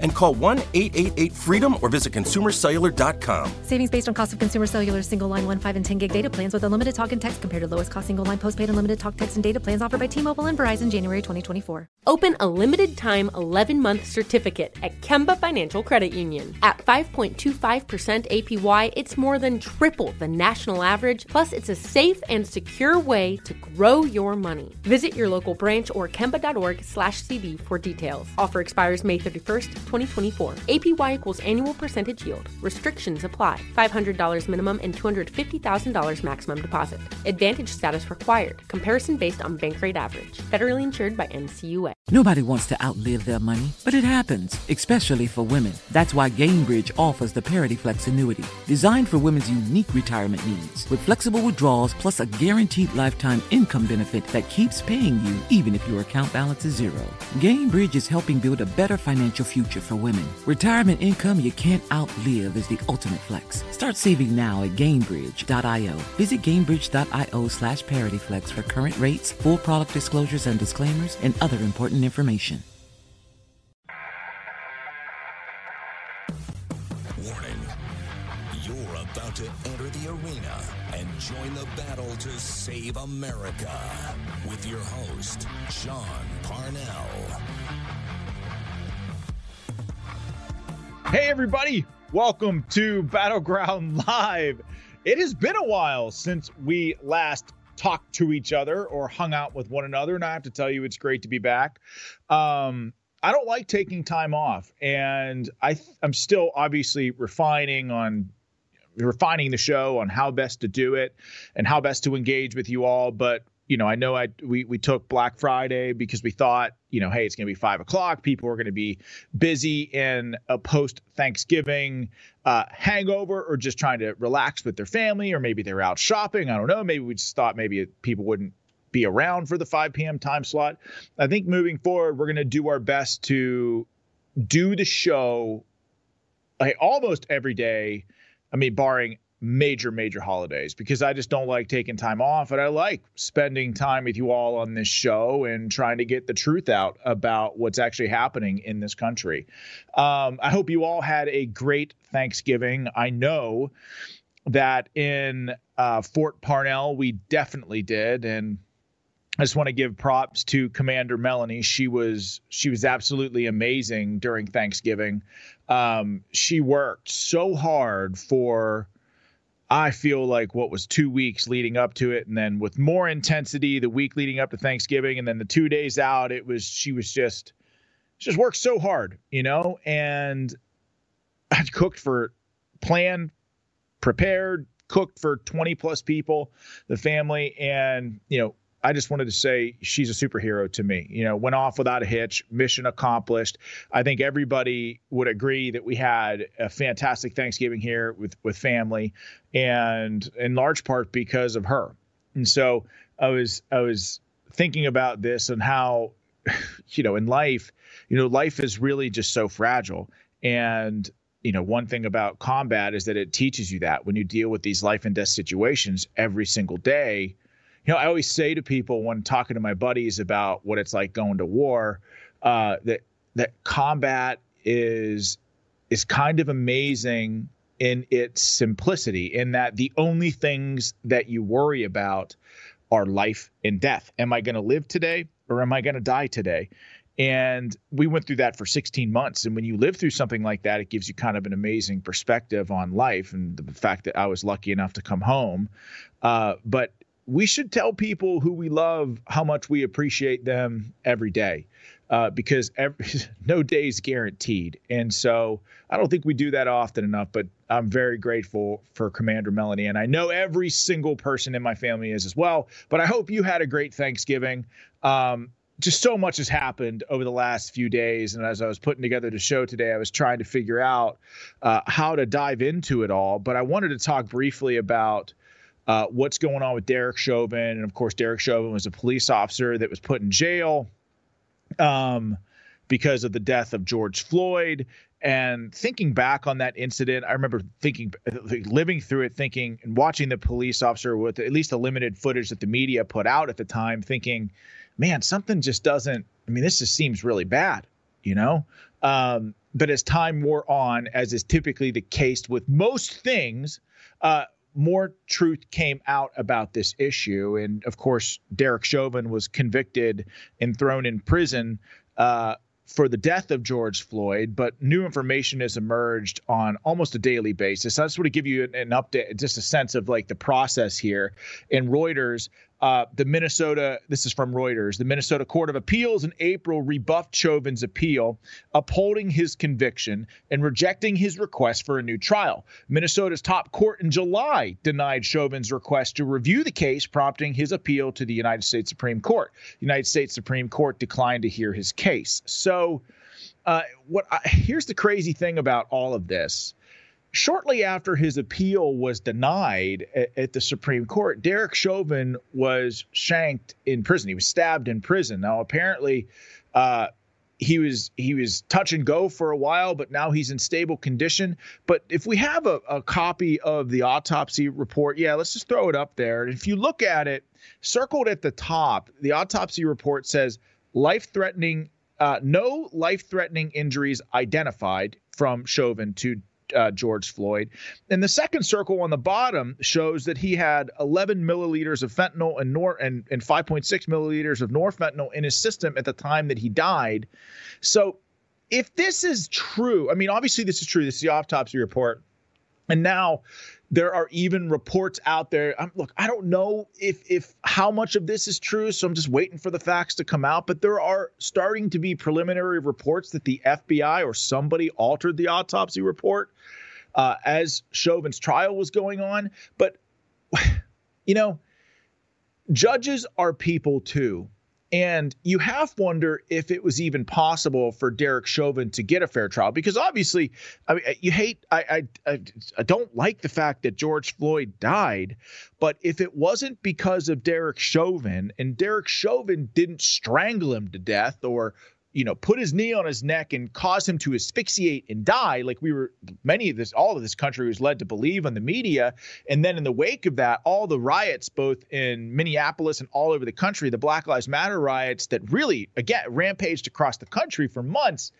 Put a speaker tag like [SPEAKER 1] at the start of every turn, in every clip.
[SPEAKER 1] And call 1 888 freedom or visit consumercellular.com.
[SPEAKER 2] Savings based on cost of consumer cellular single line 1, 5, and 10 gig data plans with unlimited talk and text compared to lowest cost single line postpaid unlimited talk, text, and data plans offered by T Mobile and Verizon January 2024.
[SPEAKER 3] Open a limited time 11 month certificate at Kemba Financial Credit Union. At 5.25% APY, it's more than triple the national average, plus, it's a safe and secure way to grow your money. Visit your local branch or kemba.org slash CD for details. Offer expires May 31st. 2024. APY equals annual percentage yield. Restrictions apply. $500 minimum and $250,000 maximum deposit. Advantage status required. Comparison based on bank rate average. Federally insured by NCUA.
[SPEAKER 4] Nobody wants to outlive their money, but it happens, especially for women. That's why Gainbridge offers the Parity Flex annuity, designed for women's unique retirement needs, with flexible withdrawals plus a guaranteed lifetime income benefit that keeps paying you even if your account balance is zero. Gainbridge is helping build a better financial future for women. Retirement income you can't outlive is the ultimate flex. Start saving now at Gainbridge.io. Visit Gainbridge.io slash ParityFlex for current rates, full product disclosures and disclaimers, and other important information.
[SPEAKER 5] Warning. You're about to enter the arena and join the battle to save America with your host, Sean Parnell.
[SPEAKER 6] Hey, everybody. Welcome to Battleground Live. It has been a while since we last talked to each other or hung out with one another. And I have to tell you, it's great to be back. Um, I don't like taking time off, and I I'm still obviously refining on refining the show on how best to do it and how best to engage with you all. But you know, I know I we we took Black Friday because we thought, you know, hey, it's going to be five o'clock. People are going to be busy in a post Thanksgiving uh, hangover, or just trying to relax with their family, or maybe they're out shopping. I don't know. Maybe we just thought maybe people wouldn't be around for the 5 p.m. time slot. I think moving forward, we're going to do our best to do the show like, almost every day. I mean, barring major, major holidays because I just don't like taking time off. And I like spending time with you all on this show and trying to get the truth out about what's actually happening in this country. Um, I hope you all had a great Thanksgiving. I know that in uh, Fort Parnell, we definitely did. And I just want to give props to Commander Melanie. She was she was absolutely amazing during Thanksgiving. Um, she worked so hard for I feel like what was two weeks leading up to it, and then with more intensity the week leading up to Thanksgiving, and then the two days out, it was she was just she just worked so hard, you know, and I cooked for planned, prepared, cooked for 20 plus people, the family, and you know, I just wanted to say she's a superhero to me. You know, went off without a hitch, mission accomplished. I think everybody would agree that we had a fantastic Thanksgiving here with with family, and in large part because of her. And so I was I was thinking about this and how, you know, in life, you know, life is really just so fragile. And you know, one thing about combat is that it teaches you that when you deal with these life and death situations every single day you know, I always say to people when talking to my buddies about what it's like going to war, uh, that that combat is is kind of amazing in its simplicity, in that the only things that you worry about are life and death. Am I going to live today or am I going to die today? And we went through that for 16 months. And when you live through something like that, it gives you kind of an amazing perspective on life and the fact that I was lucky enough to come home. Uh, but we should tell people who we love how much we appreciate them every day uh, because every, no day is guaranteed. And so I don't think we do that often enough, but I'm very grateful for Commander Melanie. And I know every single person in my family is as well. But I hope you had a great Thanksgiving. Um, just so much has happened over the last few days. And as I was putting together the show today, I was trying to figure out uh, how to dive into it all. But I wanted to talk briefly about uh, what's going on with Derek Chauvin. And of course, Derek Chauvin was a police officer that was put in jail. Um, because of the death of George Floyd. And thinking back on that incident, I remember thinking, living through it, thinking and watching the police officer with at least the limited footage that the media put out at the time, thinking, man, something just doesn't, I mean, this just seems really bad, you know? Um, but as time wore on, as is typically the case with most things, uh, more truth came out about this issue. And of course, Derek Chauvin was convicted and thrown in prison uh, for the death of George Floyd, but new information has emerged on almost a daily basis. I just want to give you an, an update, just a sense of like the process here. And Reuters, uh, the Minnesota, this is from Reuters, the Minnesota Court of Appeals in April rebuffed Chauvin's appeal, upholding his conviction and rejecting his request for a new trial. Minnesota's top court in July denied Chauvin's request to review the case, prompting his appeal to the United States Supreme Court. The United States Supreme Court declined to hear his case. So, uh, what I, here's the crazy thing about all of this Shortly after his appeal was denied at, at, the Supreme Court, Derek Chauvin was shanked in prison. He was stabbed in prison. Now, apparently, uh, he was he was touch and go for a while, but now he's in stable condition. But if we have a, a copy of the autopsy report, yeah, let's just throw it up there. And if you look at it, circled at the top, the autopsy report says life threatening, uh, no life threatening injuries identified from Chauvin to uh, George Floyd. And the second circle on the bottom shows that he had 11 milliliters of fentanyl and, nor- and, and 5.6 milliliters of norfentanyl in his system at the time that he died. So if this is true, I mean, obviously this is true. This is the autopsy report. And now there are even reports out there. Um, look, I don't know if if how much of this is true, so I'm just waiting for the facts to come out. But there are starting to be preliminary reports that the FBI or somebody altered the autopsy report uh, as Chauvin's trial was going on. But you know, judges are people too. And you have wonder if it was even possible for Derek Chauvin to get a fair trial because obviously, I mean, you hate, I, I, I don't like the fact that George Floyd died, but if it wasn't because of Derek Chauvin and Derek Chauvin didn't strangle him to death or you know, put his knee on his neck and cause him to asphyxiate and die, like we were many of this, all of this country was led to believe on the media. And then in the wake of that, all the riots, both in Minneapolis and all over the country, the Black Lives Matter riots that really, again, rampaged across the country for months.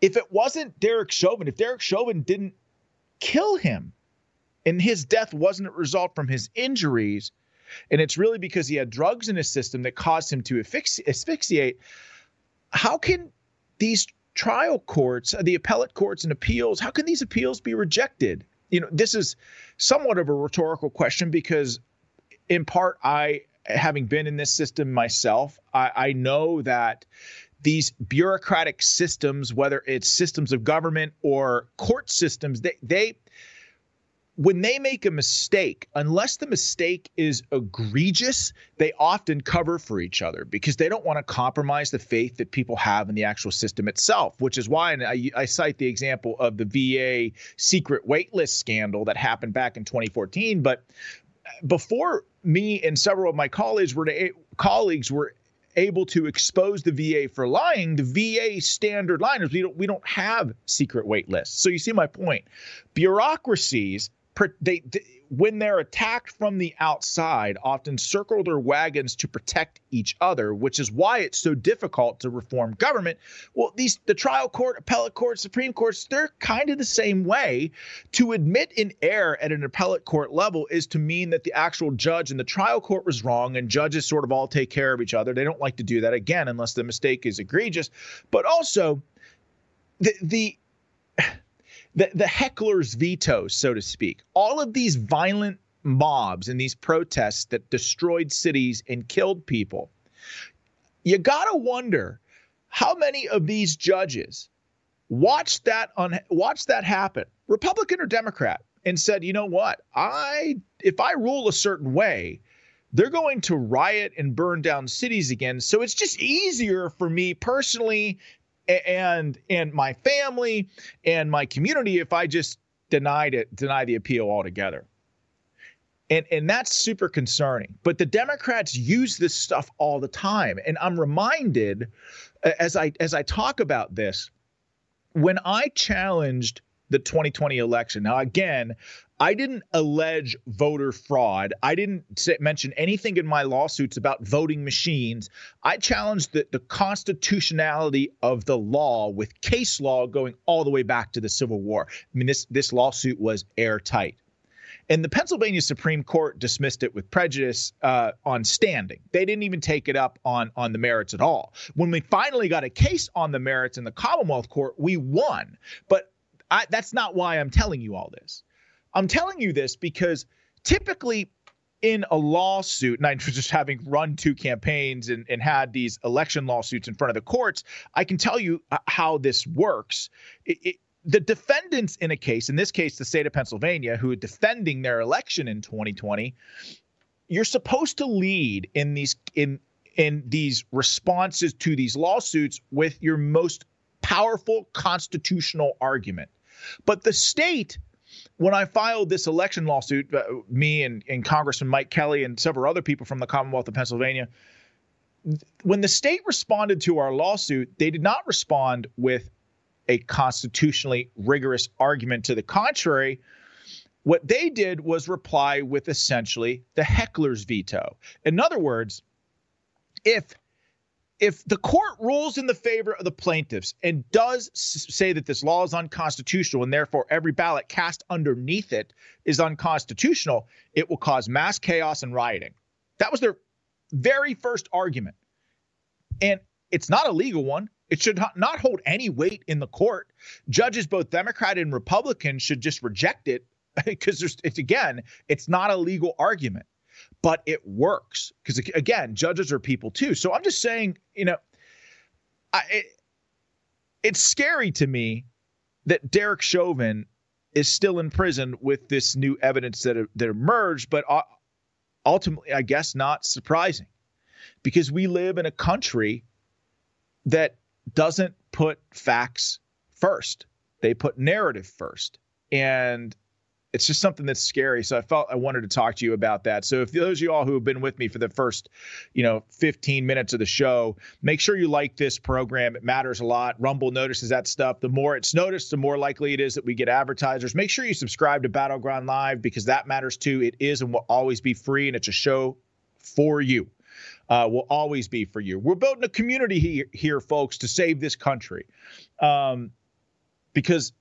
[SPEAKER 6] If it wasn't Derek Chauvin, if Derek Chauvin didn't kill him and his death wasn't a result from his injuries, and it's really because he had drugs in his system that caused him to asphyxiate how can these trial courts, the appellate courts and appeals, how can these appeals be rejected? You know, this is somewhat of a rhetorical question because, in part, I, having been in this system myself, I, I know that these bureaucratic systems, whether it's systems of government or court systems, they, they when they make a mistake, unless the mistake is egregious, they often cover for each other because they don't want to compromise the faith that people have in the actual system itself, which is why I, I cite the example of the VA secret waitlist scandal that happened back in 2014. But before me and several of my colleagues were to, colleagues were able to expose the VA for lying, the VA standard liners, we don't we don't have secret wait lists. So you see my point. Bureaucracies they, they, when they're attacked from the outside often circle their wagons to protect each other which is why it's so difficult to reform government. Well these the trial court appellate court supreme courts they're kind of the same way. To admit an error at an appellate court level is to mean that the actual judge in the trial court was wrong and judges sort of all take care of each other. They don't like to do that again unless the mistake is egregious. But also the the the, the heckler's veto, so to speak. All of these violent mobs and these protests that destroyed cities and killed people. You got to wonder how many of these judges watched that on watched that happen, Republican or Democrat, and said, "You know what? I if I rule a certain way, they're going to riot and burn down cities again. So it's just easier for me personally and and my family and my community if I just denied it, deny the appeal altogether. And and that's super concerning. But the Democrats use this stuff all the time. And I'm reminded as I as I talk about this, when I challenged the 2020 election. Now, again, I didn't allege voter fraud. I didn't say, mention anything in my lawsuits about voting machines. I challenged the, the constitutionality of the law with case law going all the way back to the Civil War. I mean, this this lawsuit was airtight. And the Pennsylvania Supreme Court dismissed it with prejudice uh, on standing. They didn't even take it up on, on the merits at all. When we finally got a case on the merits in the Commonwealth Court, we won. But I, that's not why I'm telling you all this. I'm telling you this because typically in a lawsuit, and I just having run two campaigns and, and had these election lawsuits in front of the courts, I can tell you uh, how this works. It, it, the defendants in a case, in this case, the state of Pennsylvania, who are defending their election in 2020, you're supposed to lead in these in in these responses to these lawsuits with your most powerful constitutional argument. But the state when I filed this election lawsuit, uh, me and, and Congressman Mike Kelly and several other people from the Commonwealth of Pennsylvania, when the state responded to our lawsuit, they did not respond with a constitutionally rigorous argument to the contrary. What they did was reply with essentially the heckler's veto. In other words, if if the court rules in the favor of the plaintiffs and does say that this law is unconstitutional and therefore every ballot cast underneath it is unconstitutional, it will cause mass chaos and rioting. That was their very first argument. And it's not a legal one. It should not hold any weight in the court. Judges, both Democrat and Republican, should just reject it because it's again, it's not a legal argument but it works. Because again, judges are people too. So I'm just saying, you know, I, it, it's scary to me that Derek Chauvin is still in prison with this new evidence that that emerged, but uh, ultimately, I guess not surprising, because we live in a country that doesn't put facts first; they put narrative first, and it's just something that's scary. So I felt I wanted to talk to you about that. So if those of you all who have been with me for the first, you know, 15 minutes of the show, make sure you like this program. It matters a lot. Rumble notices that stuff. The more it's noticed, the more likely it is that we get advertisers. Make sure you subscribe to Battleground Live because that matters too. It is and will always be free, and it's a show for you. Uh, will always be for you. We're building a community here, here folks, to save this country. Um, because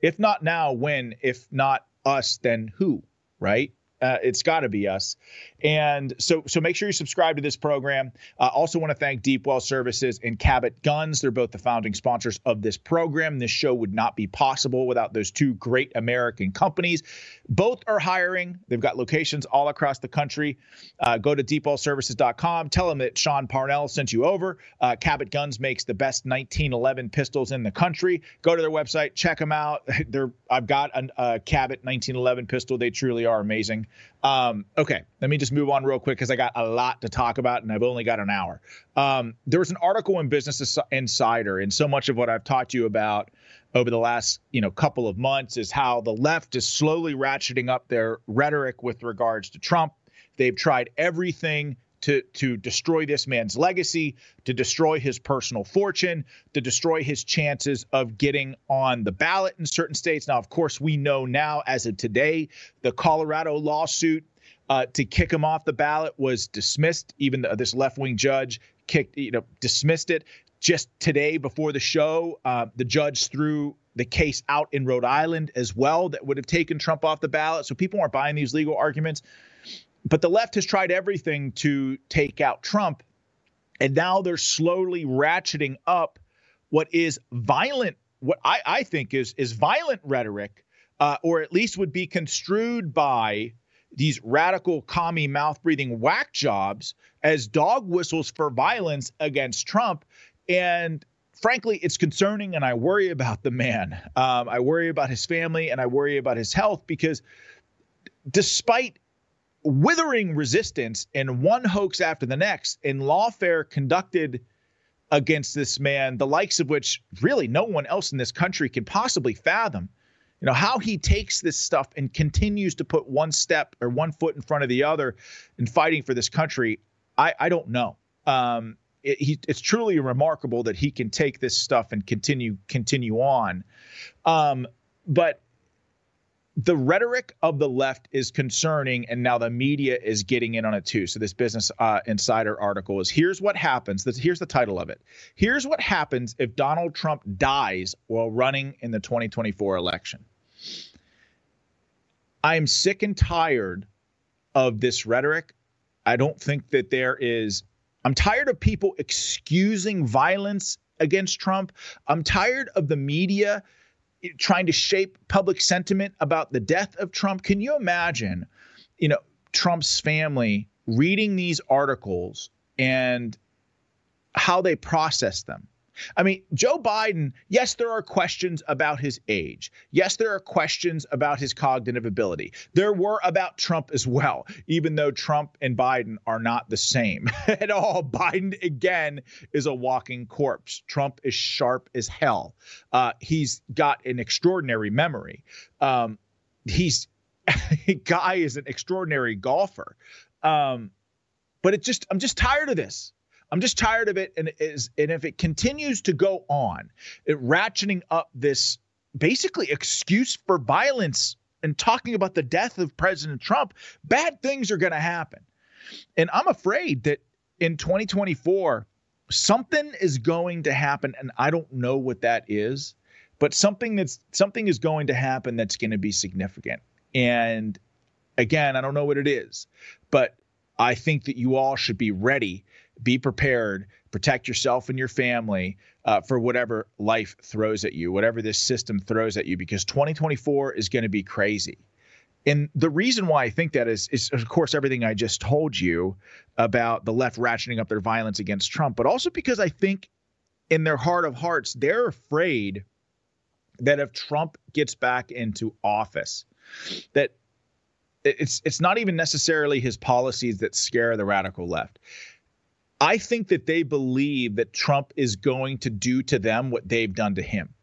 [SPEAKER 6] if not now, when? If not us, then who? Right? Uh, it's got to be us. And so, so make sure you subscribe to this program. Uh, also, want to thank Deepwell Services and Cabot Guns. They're both the founding sponsors of this program. This show would not be possible without those two great American companies. Both are hiring. They've got locations all across the country. Uh, go to deepwellservices.com. Tell them that Sean Parnell sent you over. Uh, Cabot Guns makes the best 1911 pistols in the country. Go to their website, check them out. They're, I've got a, a Cabot 1911 pistol. They truly are amazing. Um, okay, let me just move on real quick because I got a lot to talk about and I've only got an hour. Um, there was an article in Business Insider, and so much of what I've talked to you about over the last you know couple of months is how the left is slowly ratcheting up their rhetoric with regards to Trump. They've tried everything to to destroy this man's legacy, to destroy his personal fortune, to destroy his chances of getting on the ballot in certain states. Now, of course, we know now as of today, the Colorado lawsuit uh, to kick him off the ballot was dismissed. Even the, this left wing judge kicked, you know, dismissed it just today before the show, uh, the judge threw the case out in Rhode Island as well that would have taken Trump off the ballot. So people aren't buying these legal arguments. But the left has tried everything to take out Trump. And now they're slowly ratcheting up what is violent, what I, I think is, is violent rhetoric, uh, or at least would be construed by these radical commie mouth breathing whack jobs as dog whistles for violence against Trump. And frankly, it's concerning, and I worry about the man. Um, I worry about his family, and I worry about his health because despite withering resistance and one hoax after the next in lawfare conducted against this man, the likes of which really no one else in this country can possibly fathom. You know, how he takes this stuff and continues to put one step or one foot in front of the other in fighting for this country, I, I don't know. Um, it, he, it's truly remarkable that he can take this stuff and continue continue on. Um, but the rhetoric of the left is concerning, and now the media is getting in on it too. So this Business uh, Insider article is here's what happens. This, here's the title of it. Here's what happens if Donald Trump dies while running in the 2024 election. I am sick and tired of this rhetoric. I don't think that there is. I'm tired of people excusing violence against Trump. I'm tired of the media trying to shape public sentiment about the death of Trump. Can you imagine, you know, Trump's family reading these articles and how they process them? I mean, Joe Biden, yes, there are questions about his age. Yes, there are questions about his cognitive ability. There were about Trump as well, even though Trump and Biden are not the same at all. Biden, again, is a walking corpse. Trump is sharp as hell. Uh, he's got an extraordinary memory. Um, he's guy is an extraordinary golfer. Um, but it just, I'm just tired of this. I'm just tired of it. And is and if it continues to go on, it ratcheting up this basically excuse for violence and talking about the death of President Trump, bad things are going to happen. And I'm afraid that in 2024, something is going to happen, and I don't know what that is, but something that's something is going to happen that's going to be significant. And again, I don't know what it is, but I think that you all should be ready be prepared, protect yourself and your family uh, for whatever life throws at you, whatever this system throws at you, because 2024 is going to be crazy. And the reason why I think that is, is of course, everything I just told you about the left ratcheting up their violence against Trump, but also because I think in their heart of hearts, they're afraid that if Trump gets back into office, that it's it's not even necessarily his policies that scare the radical left. I think that they believe that Trump is going to do to them what they've done to him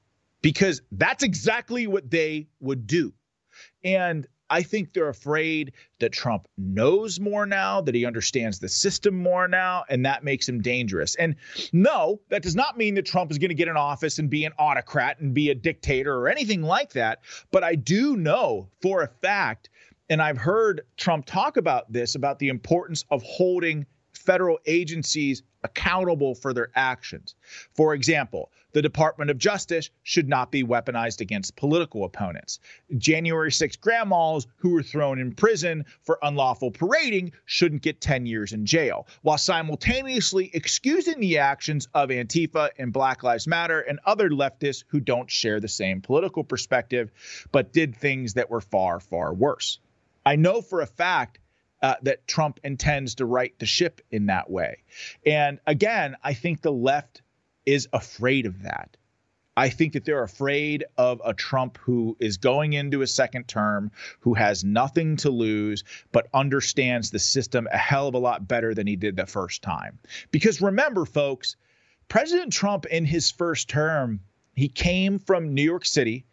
[SPEAKER 6] because that's exactly what they would do. And I think they're afraid that Trump knows more now, that he understands the system more now, and that makes him dangerous. And no, that does not mean that Trump is going to get in office and be an autocrat and be a dictator or anything like that. But I do know for a fact, and I've heard Trump talk about this, about the importance of holding federal agencies accountable for their actions. For example, the Department of Justice should not be weaponized against political opponents. January 6 grandmas who were thrown in prison for unlawful parading shouldn't get 10 years in jail, while simultaneously excusing the actions of Antifa and Black Lives Matter and other leftists who don't share the same political perspective but did things that were far, far worse. I know for a fact uh, that Trump intends to right the ship in that way. And again, I think the left is afraid of that. I think that they're afraid of a Trump who is going into a second term, who has nothing to lose, but understands the system a hell of a lot better than he did the first time. Because remember, folks, President Trump in his first term, he came from New York City.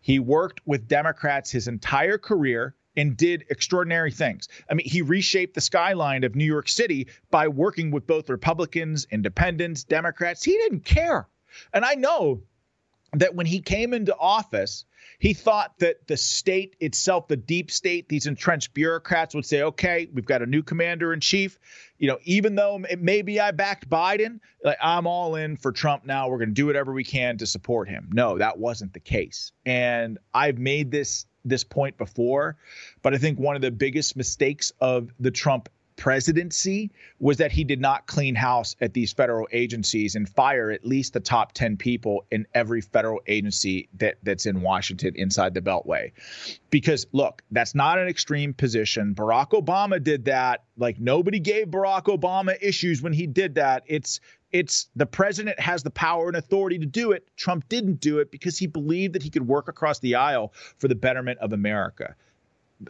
[SPEAKER 6] He worked with Democrats his entire career and did extraordinary things. I mean, he reshaped the skyline of New York City by working with both Republicans, independents, Democrats. He didn't care. And I know that when he came into office, he thought that the state itself, the deep state, these entrenched bureaucrats would say, okay, we've got a new commander in chief. You know, even though maybe I backed Biden, like I'm all in for Trump now. We're going to do whatever we can to support him. No, that wasn't the case. And I've made this this point before, but I think one of the biggest mistakes of the Trump presidency was that he did not clean house at these federal agencies and fire at least the top 10 people in every federal agency that that's in Washington inside the beltway. Because look, that's not an extreme position. Barack Obama did that. Like nobody gave Barack Obama issues when he did that. It's it's the president has the power and authority to do it. Trump didn't do it because he believed that he could work across the aisle for the betterment of America.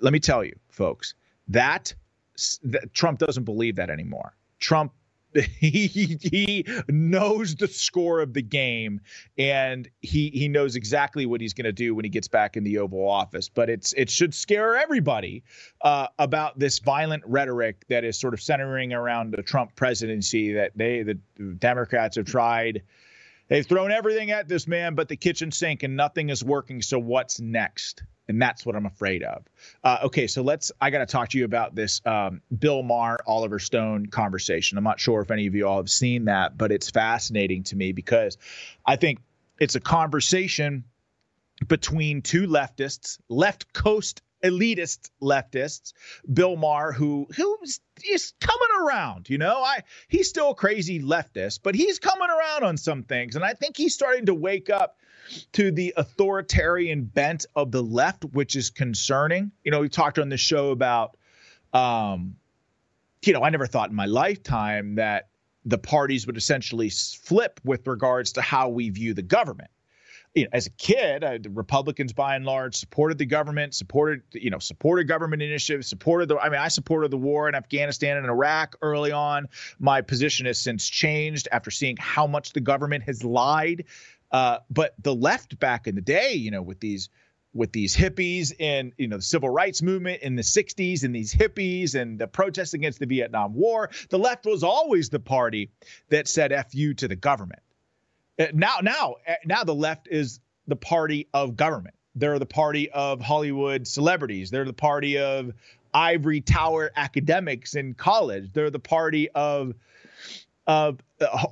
[SPEAKER 6] Let me tell you, folks, that, that Trump doesn't believe that anymore. Trump he, he knows the score of the game and he he knows exactly what he's going to do when he gets back in the oval office. But it's it should scare everybody uh, about this violent rhetoric that is sort of centering around the Trump presidency that they the Democrats have tried. They've thrown everything at this man but the kitchen sink and nothing is working so what's next and that's what I'm afraid of. Uh, okay, so let's. I got to talk to you about this um, Bill Maher, Oliver Stone conversation. I'm not sure if any of you all have seen that, but it's fascinating to me because I think it's a conversation between two leftists, left coast elitist leftists, Bill Maher, who who's is coming around. You know, I he's still a crazy leftist, but he's coming around on some things, and I think he's starting to wake up to the authoritarian bent of the left, which is concerning. You know, we talked on the show about, um, you know, I never thought in my lifetime that the parties would essentially flip with regards to how we view the government. You know, as a kid, uh, the Republicans by and large supported the government, supported you know supported government initiatives, supported the. I mean, I supported the war in Afghanistan and Iraq early on. My position has since changed after seeing how much the government has lied uh, but the left back in the day, you know, with these with these hippies and you know the civil rights movement in the 60s and these hippies and the protests against the Vietnam War, the left was always the party that said "f you" to the government. Uh, now, now, uh, now the left is the party of government. They're the party of Hollywood celebrities. They're the party of ivory tower academics in college. They're the party of of uh,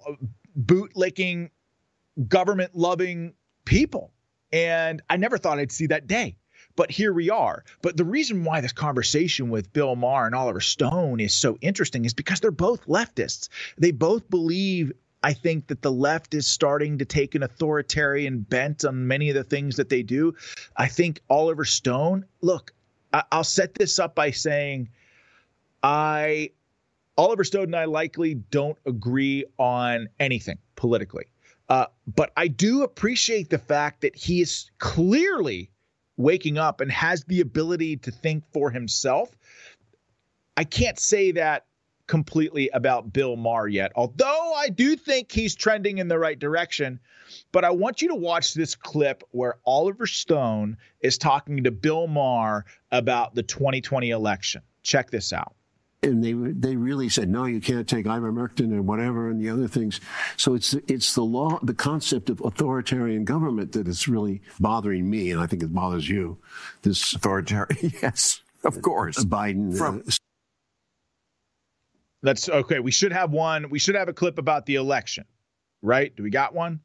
[SPEAKER 6] bootlicking government loving people. And I never thought I'd see that day. But here we are. But the reason why this conversation with Bill Maher and Oliver Stone is so interesting is because they're both leftists. They both believe I think that the left is starting to take an authoritarian bent on many of the things that they do. I think Oliver Stone, look, I- will set this up by saying I Oliver Stone and I likely don't agree on anything politically. Uh, but I do appreciate the fact that he is clearly waking up and has the ability to think for himself. I can't say that completely about Bill Maher yet, although I do think he's trending in the right direction. But I want you to watch this clip where Oliver Stone is talking to Bill Maher about the 2020 election. Check this out
[SPEAKER 7] and they they really said no, you can't take ivermectin and whatever and the other things. So it's it's the law, the concept of authoritarian government that is really bothering me, and I think it bothers you. This
[SPEAKER 8] authoritarian, yes, of course,
[SPEAKER 7] Biden. Uh, From- uh,
[SPEAKER 6] That's okay. We should have one. We should have a clip about the election, right? Do we got one?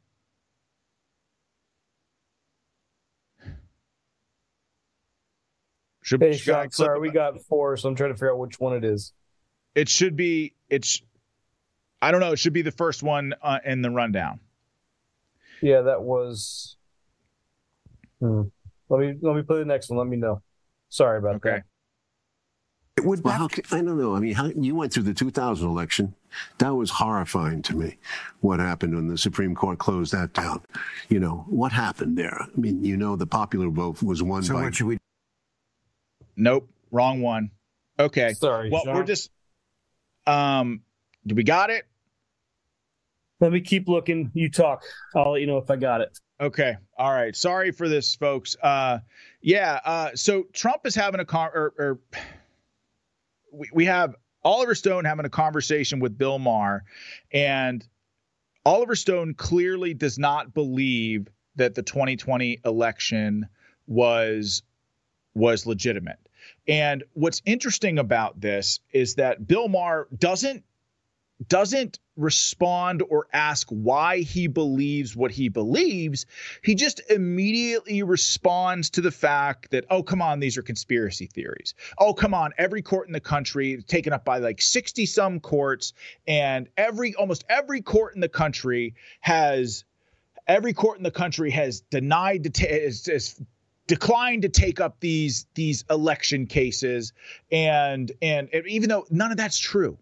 [SPEAKER 9] Should, hey, Sean, sorry, we got four, so I'm trying to figure out which one it is.
[SPEAKER 6] It should be. It's. I don't know. It should be the first one uh, in the rundown.
[SPEAKER 9] Yeah, that was. Hmm. Let me let me play the next one. Let me know. Sorry about okay. that.
[SPEAKER 7] It would. Well, how, I don't know. I mean, how, you went through the 2000 election. That was horrifying to me. What happened when the Supreme Court closed that down? You know what happened there? I mean, you know, the popular vote was won
[SPEAKER 8] so
[SPEAKER 7] by.
[SPEAKER 8] What should we
[SPEAKER 6] Nope, wrong one. Okay.
[SPEAKER 9] Sorry.
[SPEAKER 6] Well, we're just. Um, do we got it?
[SPEAKER 9] Let me keep looking. You talk. I'll let you know if I got it.
[SPEAKER 6] Okay. All right. Sorry for this, folks. Uh, yeah. Uh, so Trump is having a con, or, or we, we have Oliver Stone having a conversation with Bill Maher, and Oliver Stone clearly does not believe that the 2020 election was was legitimate. And what's interesting about this is that Bill Maher doesn't doesn't respond or ask why he believes what he believes. He just immediately responds to the fact that, oh, come on, these are conspiracy theories. Oh, come on, every court in the country taken up by like 60 some courts, and every almost every court in the country has every court in the country has denied is, is declined to take up these these election cases. And and even though none of that's true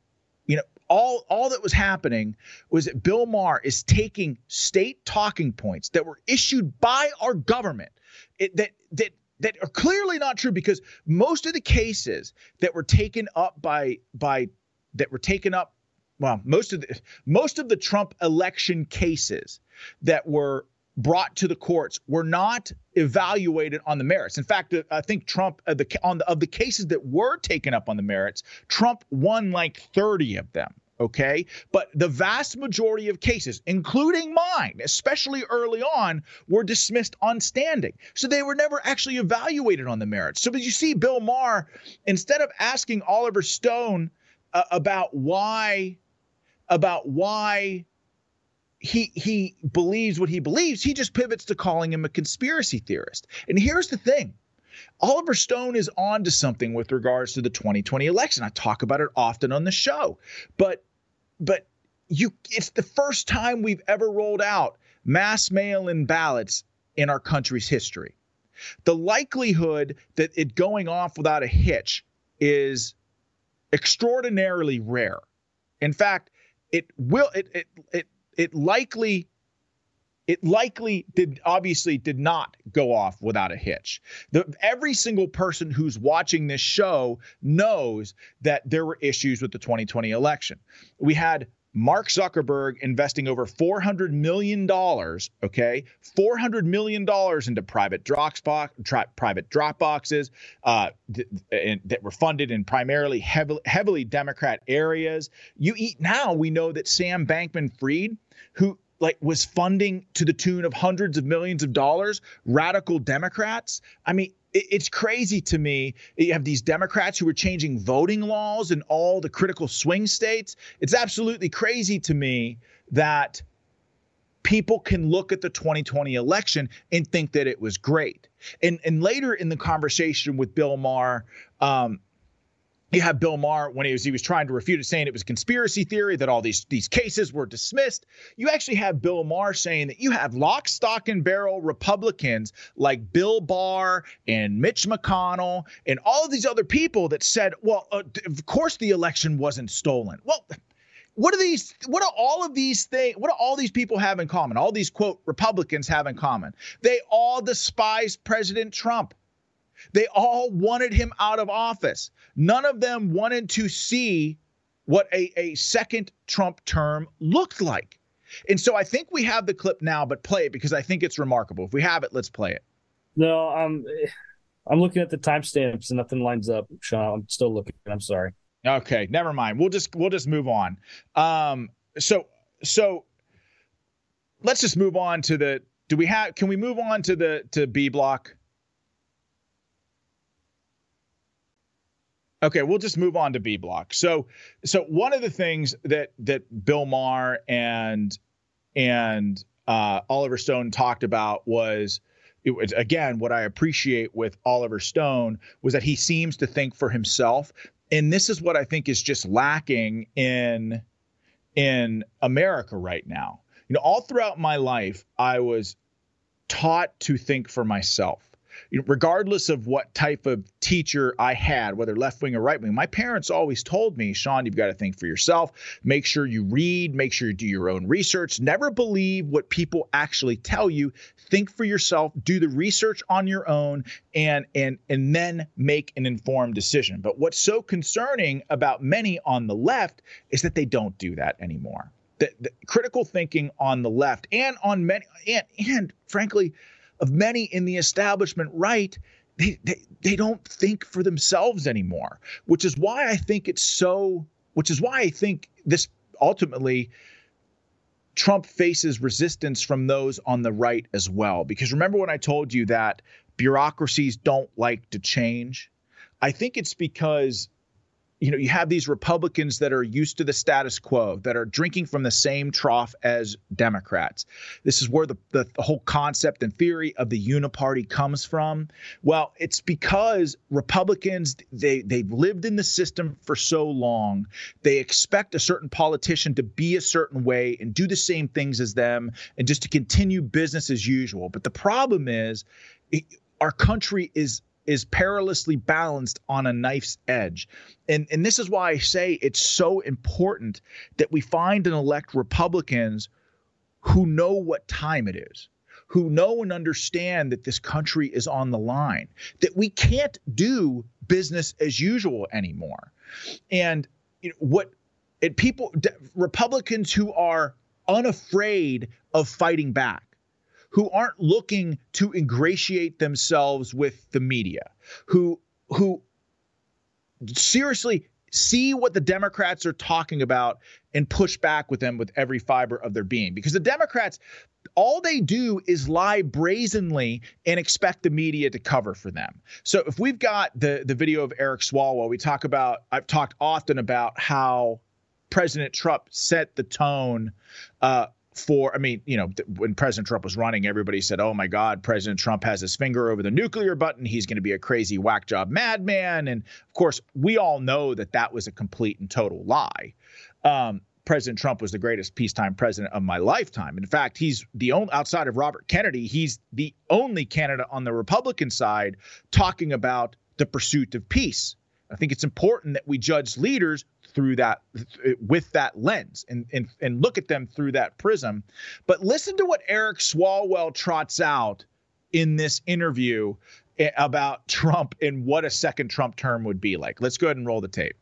[SPEAKER 6] you know all all that was happening was that Bill Maher is taking state talking points that were issued by our government it, that that that are clearly not true because most of the cases that were taken up by by that were taken up well, most of the most of the Trump election cases that were brought to the courts were not evaluated on the merits. In fact, I think Trump uh, the on the of the cases that were taken up on the merits, Trump won like 30 of them. Okay. But the vast majority of cases, including mine, especially early on, were dismissed on standing. So they were never actually evaluated on the merits. So as you see, Bill Maher, instead of asking Oliver Stone uh, about why, about why he he believes what he believes, he just pivots to calling him a conspiracy theorist. And here's the thing. Oliver Stone is on to something with regards to the 2020 election. I talk about it often on the show. But but you it's the first time we've ever rolled out mass mail-in ballots in our country's history. The likelihood that it going off without a hitch is extraordinarily rare. In fact, it will it it, it it likely it likely did obviously did not go off without a hitch. The, every single person who's watching this show knows that there were issues with the 2020 election. We had Mark Zuckerberg investing over $400 million, okay? $400 million into private Dropbox, private Dropboxes uh, th- th- that were funded in primarily heavily, heavily Democrat areas. You eat now, we know that Sam Bankman Fried, who like was funding to the tune of hundreds of millions of dollars radical Democrats. I mean, it's crazy to me. You have these Democrats who are changing voting laws in all the critical swing states. It's absolutely crazy to me that people can look at the 2020 election and think that it was great. And and later in the conversation with Bill Maher, um, you have Bill Maher when he was he was trying to refute it, saying it was a conspiracy theory that all these these cases were dismissed. You actually have Bill Maher saying that you have lock, stock, and barrel Republicans like Bill Barr and Mitch McConnell and all of these other people that said, well, uh, of course the election wasn't stolen. Well. What are these? What do all of these things? What do all these people have in common? All these quote Republicans have in common. They all despise President Trump. They all wanted him out of office. None of them wanted to see what a, a second Trump term looked like. And so I think we have the clip now, but play it because I think it's remarkable. If we have it, let's play it.
[SPEAKER 9] No, I'm I'm looking at the timestamps and nothing lines up, Sean. I'm still looking. I'm sorry.
[SPEAKER 6] Okay, never mind. We'll just we'll just move on. Um, so so let's just move on to the. Do we have? Can we move on to the to B block? Okay, we'll just move on to B block. So, so one of the things that that Bill Maher and and uh, Oliver Stone talked about was it was again what I appreciate with Oliver Stone was that he seems to think for himself, and this is what I think is just lacking in in America right now. You know, all throughout my life, I was taught to think for myself regardless of what type of teacher I had, whether left wing or right wing, my parents always told me, Sean, you've got to think for yourself. Make sure you read, make sure you do your own research. Never believe what people actually tell you. Think for yourself, do the research on your own, and and and then make an informed decision. But what's so concerning about many on the left is that they don't do that anymore. The, the critical thinking on the left and on many and and frankly of many in the establishment right, they, they, they don't think for themselves anymore, which is why I think it's so, which is why I think this ultimately Trump faces resistance from those on the right as well. Because remember when I told you that bureaucracies don't like to change? I think it's because you know, you have these Republicans that are used to the status quo, that are drinking from the same trough as Democrats. This is where the, the, the, whole concept and theory of the uniparty comes from. Well, it's because Republicans, they, they've lived in the system for so long. They expect a certain politician to be a certain way and do the same things as them and just to continue business as usual. But the problem is, it, our country is is perilously balanced on a knife's edge. And, and this is why I say it's so important that we find and elect Republicans who know what time it is, who know and understand that this country is on the line, that we can't do business as usual anymore. And you know, what it people Republicans who are unafraid of fighting back, who aren't looking to ingratiate themselves with the media, who who seriously see what the Democrats are talking about and push back with them with every fiber of their being. Because the Democrats, all they do is lie brazenly and expect the media to cover for them. So if we've got the the video of Eric Swalwell, we talk about I've talked often about how President Trump set the tone uh, for, I mean, you know, when President Trump was running, everybody said, oh my God, President Trump has his finger over the nuclear button. He's going to be a crazy whack job madman. And of course, we all know that that was a complete and total lie. Um, President Trump was the greatest peacetime president of my lifetime. In fact, he's the only outside of Robert Kennedy, he's the only candidate on the Republican side talking about the pursuit of peace. I think it's important that we judge leaders through that with that lens and, and and look at them through that prism. But listen to what Eric Swalwell trots out in this interview eh, about Trump and what a second Trump term would be like. Let's go ahead and roll the tape.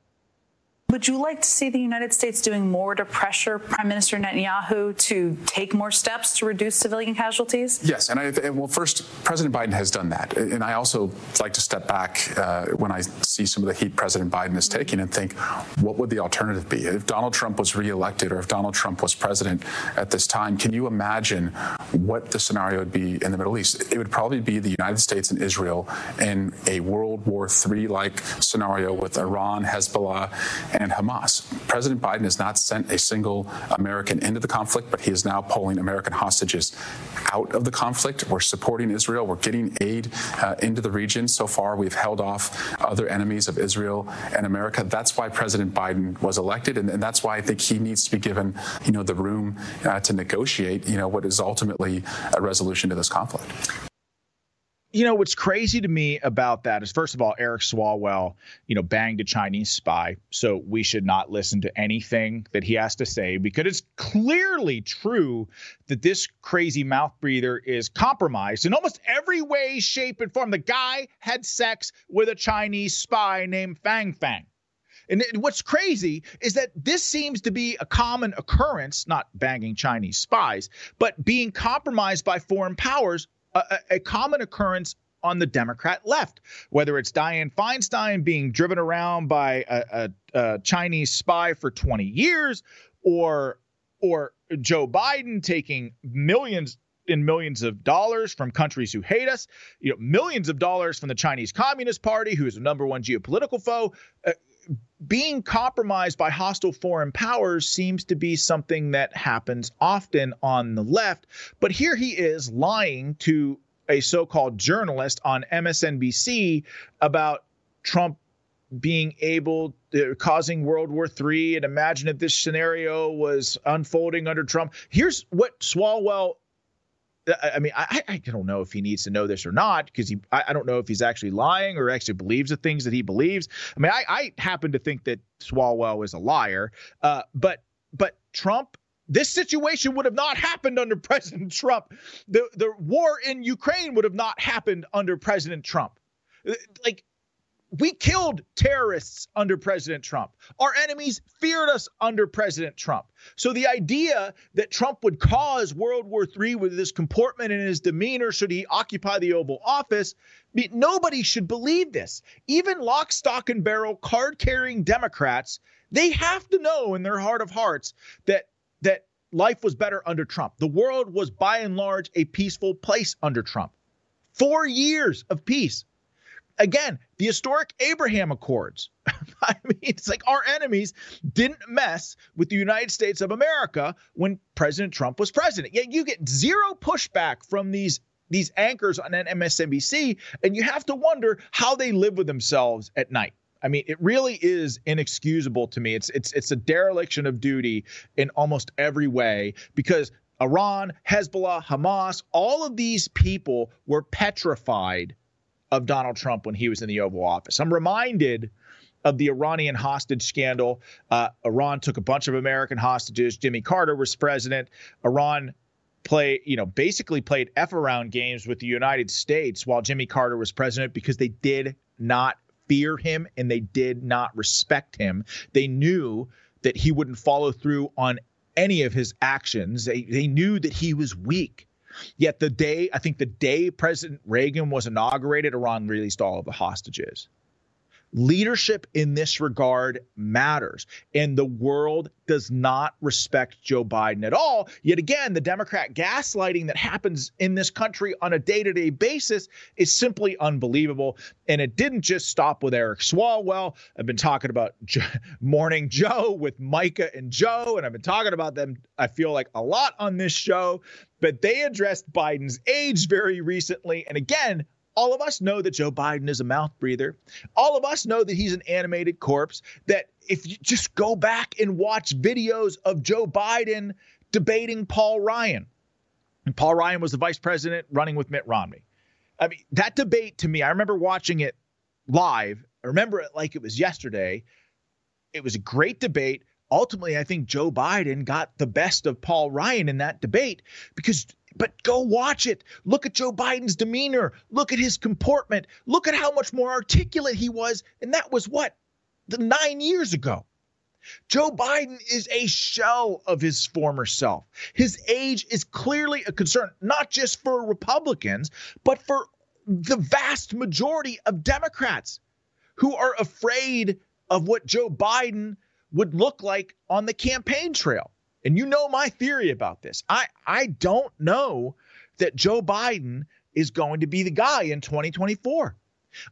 [SPEAKER 10] Would you like to see the United States doing more to pressure Prime Minister Netanyahu to take more steps to reduce civilian casualties?
[SPEAKER 11] Yes, and I, well, first, President Biden has done that, and I also like to step back uh, when I see some of the heat President Biden is taking and think, what would the alternative be if Donald Trump was reelected or if Donald Trump was president at this time? Can you imagine what the scenario would be in the Middle East? It would probably be the United States and Israel in a World War III-like scenario with Iran, Hezbollah, and Hamas. President Biden has not sent a single American into the conflict, but he is now pulling American hostages out of the conflict. We're supporting Israel. We're getting aid uh, into the region. So far, we've held off other enemies of Israel and America. That's why President Biden was elected, and, and that's why I think he needs to be given, you know, the room uh, to negotiate, you know, what is ultimately a resolution to this conflict
[SPEAKER 6] you know what's crazy to me about that is first of all eric swalwell you know banged a chinese spy so we should not listen to anything that he has to say because it's clearly true that this crazy mouth breather is compromised in almost every way shape and form. The guy had sex with a chinese spy named fang fang. And what's crazy is that this seems to be a common occurrence, not banging Chinese spies, but being compromised by foreign powers a, a common occurrence on the Democrat left, whether it's Dianne Feinstein being driven around by a, a, a, Chinese spy for 20 years, or or Joe Biden taking millions and millions of dollars from countries who hate us, you know, millions of dollars from the Chinese Communist Party, who is the number one geopolitical foe. Uh, being compromised by hostile foreign powers seems to be something that happens often on the left. But here he is lying to a so called journalist on MSNBC about Trump being able to, causing World War III and imagine if this scenario was unfolding under Trump. Here's what Swalwell I mean, I, I don't know if he needs to know this or not because he, I, I, don't know if he's actually lying or actually believes the things that he believes. I mean, I, I happen to think that Swalwell is a liar, uh, but but Trump, this situation would have not happened under President Trump. The the war in Ukraine would have not happened under President Trump. Like we killed terrorists under President Trump. Our enemies feared us under President Trump. So the idea that Trump would cause World War III with his comportment and his demeanor should he occupy the Oval Office, nobody should believe this. Even lock, stock, and barrel card carrying Democrats, they have to know in their heart of hearts that that life was better under Trump. The world was by and large a peaceful place under Trump. Four years of peace again, the historic Abraham Accords. I mean, it's like our enemies didn't mess with the United States of America when President Trump was president. Yet you get zero pushback from these these anchors on MSNBC, and you have to wonder how they live with themselves at night. I mean, it really is inexcusable to me. It's it's it's a dereliction of duty in almost every way because Iran, Hezbollah, Hamas, all of these people were petrified of Donald Trump when he was in the Oval Office. I'm reminded of the Iranian hostage scandal. Uh, Iran took a bunch of American hostages. Jimmy Carter was president. Iran play, you know, basically played F around games with the United States while Jimmy Carter was president because they did not fear him and they did not respect him. They knew that he wouldn't follow through on any of his actions. They, they knew that he was weak. Yet the day, I think the day President Reagan was inaugurated, Iran released all of the hostages. Leadership in this regard matters. And the world does not respect Joe Biden at all. Yet again, the Democrat gaslighting that happens in this country on a day to day basis is simply unbelievable. And it didn't just stop with Eric Swalwell. I've been talking about Morning Joe with Mika and Joe, and I've been talking about them, I feel like, a lot on this show. But they addressed Biden's age very recently. And again, all of us know that Joe Biden is a mouth breather. All of us know that he's an animated corpse. That if you just go back and watch videos of Joe Biden debating Paul Ryan, and Paul Ryan was the vice president running with Mitt Romney. I mean, that debate to me, I remember watching it live. I remember it like it was yesterday. It was a great debate. Ultimately, I think Joe Biden got the best of Paul Ryan in that debate because but go watch it. Look at Joe Biden's demeanor. Look at his comportment. Look at how much more articulate he was. And that was what? The nine years ago. Joe Biden is a shell of his former self. His age is clearly a concern, not just for Republicans, but for the vast majority of Democrats who are afraid of what Joe Biden would look like on the campaign trail. And you know my theory about this. I, I don't know that Joe Biden is going to be the guy in 2024.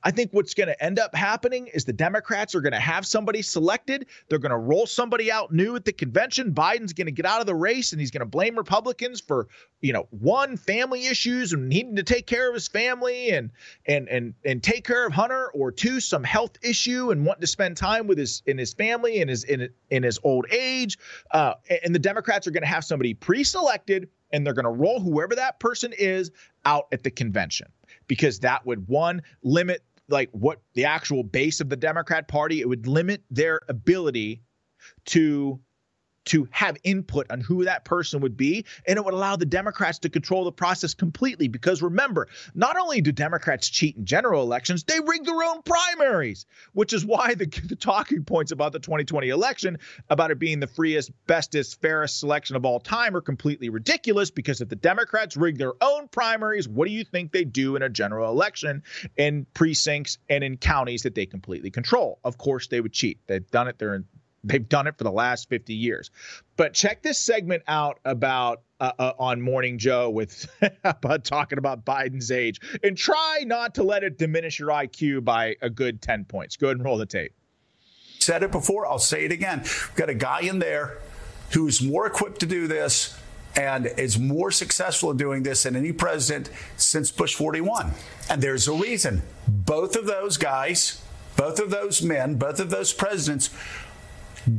[SPEAKER 6] I think what's going to end up happening is the Democrats are going to have somebody selected. They're going to roll somebody out new at the convention. Biden's going to get out of the race and he's going to blame Republicans for, you know, one family issues and needing to take care of his family and and and and take care of Hunter or two some health issue and wanting to spend time with his in his family and his in in his old age. Uh, and the Democrats are going to have somebody pre-selected and they're going to roll whoever that person is out at the convention because that would one limit like what the actual base of the Democrat Party, it would limit their ability to to have input on who that person would be. And it would allow the Democrats to control the process completely. Because remember, not only do Democrats cheat in general elections, they rig their own primaries, which is why the, the talking points about the 2020 election, about it being the freest, bestest, fairest selection of all time, are completely ridiculous. Because if the Democrats rig their own primaries, what do you think they do in a general election in precincts and in counties that they completely control? Of course, they would cheat. They've done it their They've done it for the last 50 years. But check this segment out about uh, uh, on Morning Joe with about talking about Biden's age, and try not to let it diminish your IQ by a good 10 points. Go ahead and roll the tape.
[SPEAKER 12] Said it before. I'll say it again. We've got a guy in there who's more equipped to do this and is more successful in doing this than any president since Bush 41. And there's a reason. Both of those guys, both of those men, both of those presidents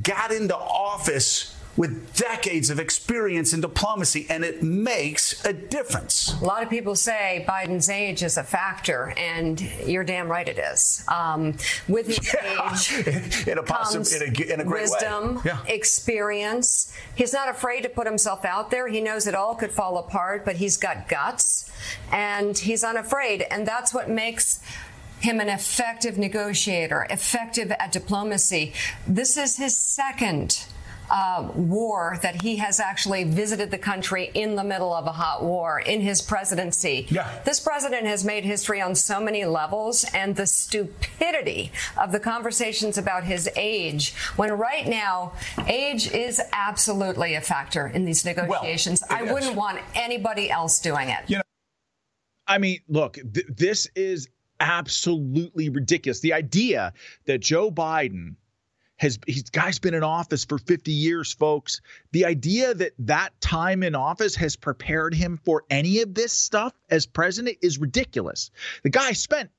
[SPEAKER 12] got into office with decades of experience in diplomacy, and it makes a difference.
[SPEAKER 13] A lot of people say Biden's age is a factor, and you're damn right it is. Um, with his yeah. age in a comes in a, in a wisdom, yeah. experience. He's not afraid to put himself out there. He knows it all could fall apart, but he's got guts, and he's unafraid, and that's what makes him an effective negotiator, effective at diplomacy. This is his second uh, war that he has actually visited the country in the middle of a hot war in his presidency. Yeah. This president has made history on so many levels, and the stupidity of the conversations about his age, when right now, age is absolutely a factor in these negotiations. Well, I wouldn't want anybody else doing it.
[SPEAKER 6] You know, I mean, look, th- this is absolutely ridiculous. The idea that Joe Biden has he's guy's been in office for 50 years folks. The idea that that time in office has prepared him for any of this stuff as president is ridiculous. The guy spent